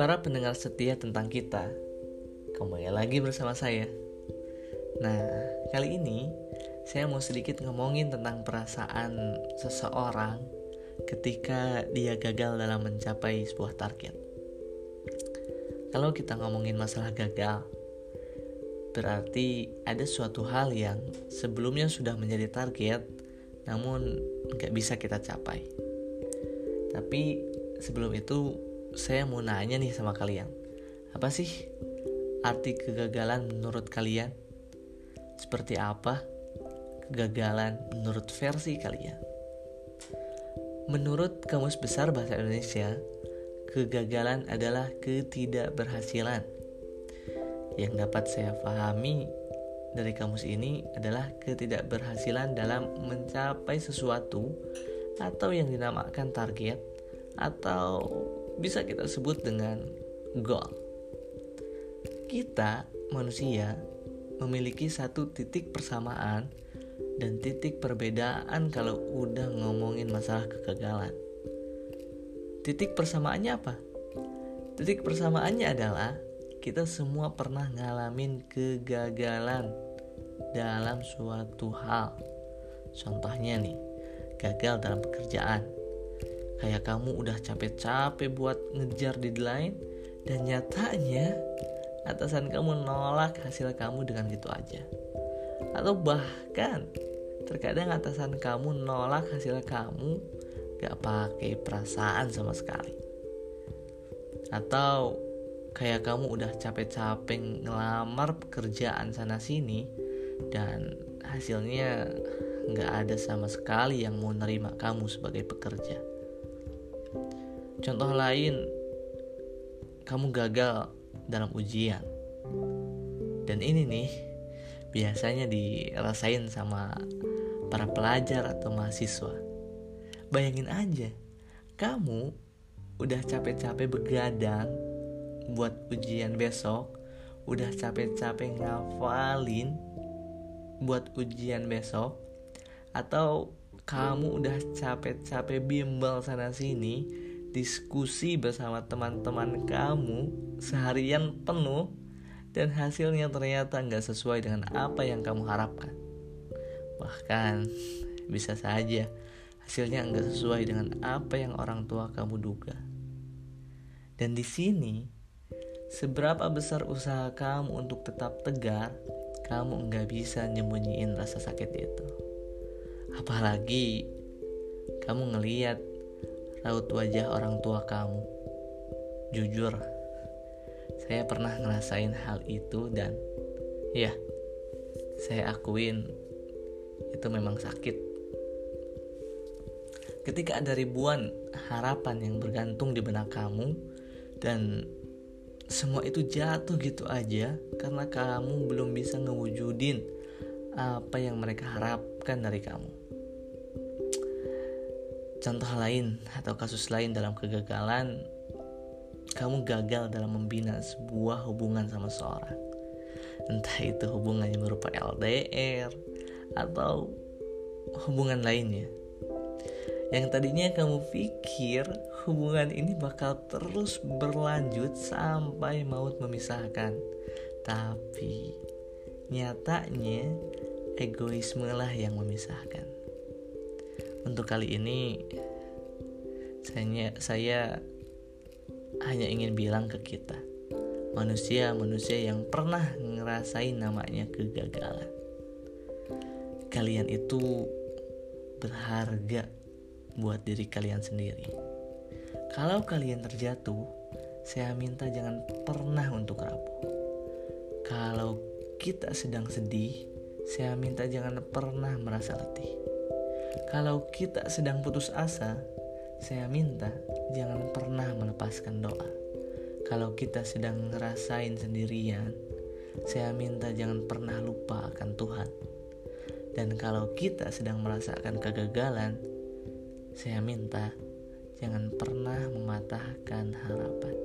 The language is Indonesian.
Para pendengar setia tentang kita, kembali lagi bersama saya. Nah, kali ini saya mau sedikit ngomongin tentang perasaan seseorang ketika dia gagal dalam mencapai sebuah target. Kalau kita ngomongin masalah gagal, berarti ada suatu hal yang sebelumnya sudah menjadi target, namun nggak bisa kita capai. Tapi sebelum itu saya mau nanya nih sama kalian. Apa sih arti kegagalan menurut kalian? Seperti apa kegagalan menurut versi kalian? Menurut Kamus Besar Bahasa Indonesia, kegagalan adalah ketidakberhasilan. Yang dapat saya pahami dari kamus ini adalah ketidakberhasilan dalam mencapai sesuatu atau yang dinamakan target atau bisa kita sebut dengan goal. Kita manusia memiliki satu titik persamaan dan titik perbedaan kalau udah ngomongin masalah kegagalan. Titik persamaannya apa? Titik persamaannya adalah kita semua pernah ngalamin kegagalan dalam suatu hal. Contohnya nih, gagal dalam pekerjaan. Kayak kamu udah capek-capek buat ngejar deadline dan nyatanya atasan kamu nolak hasil kamu dengan gitu aja. Atau bahkan terkadang atasan kamu nolak hasil kamu gak pakai perasaan sama sekali. Atau kayak kamu udah capek-capek ngelamar pekerjaan sana sini dan hasilnya nggak ada sama sekali yang mau nerima kamu sebagai pekerja. Contoh lain, kamu gagal dalam ujian. Dan ini nih biasanya dirasain sama para pelajar atau mahasiswa. Bayangin aja, kamu udah capek-capek begadang buat ujian besok, udah capek-capek ngafalin buat ujian besok atau kamu udah capek-capek bimbel sana sini diskusi bersama teman-teman kamu seharian penuh dan hasilnya ternyata nggak sesuai dengan apa yang kamu harapkan bahkan bisa saja hasilnya nggak sesuai dengan apa yang orang tua kamu duga dan di sini seberapa besar usaha kamu untuk tetap tegar kamu nggak bisa nyembunyiin rasa sakit itu. Apalagi kamu ngeliat raut wajah orang tua kamu. Jujur, saya pernah ngerasain hal itu dan ya, saya akuin itu memang sakit. Ketika ada ribuan harapan yang bergantung di benak kamu dan semua itu jatuh gitu aja karena kamu belum bisa ngewujudin apa yang mereka harapkan dari kamu. Contoh lain atau kasus lain dalam kegagalan, kamu gagal dalam membina sebuah hubungan sama seorang. Entah itu hubungannya berupa LDR atau hubungan lainnya yang tadinya kamu pikir hubungan ini bakal terus berlanjut sampai maut memisahkan. Tapi nyatanya egoisme lah yang memisahkan. Untuk kali ini saya saya hanya ingin bilang ke kita manusia-manusia yang pernah ngerasain namanya kegagalan. Kalian itu berharga buat diri kalian sendiri. Kalau kalian terjatuh, saya minta jangan pernah untuk rapuh. Kalau kita sedang sedih, saya minta jangan pernah merasa letih. Kalau kita sedang putus asa, saya minta jangan pernah melepaskan doa. Kalau kita sedang ngerasain sendirian, saya minta jangan pernah lupa akan Tuhan. Dan kalau kita sedang merasakan kegagalan, saya minta jangan pernah mematahkan harapan.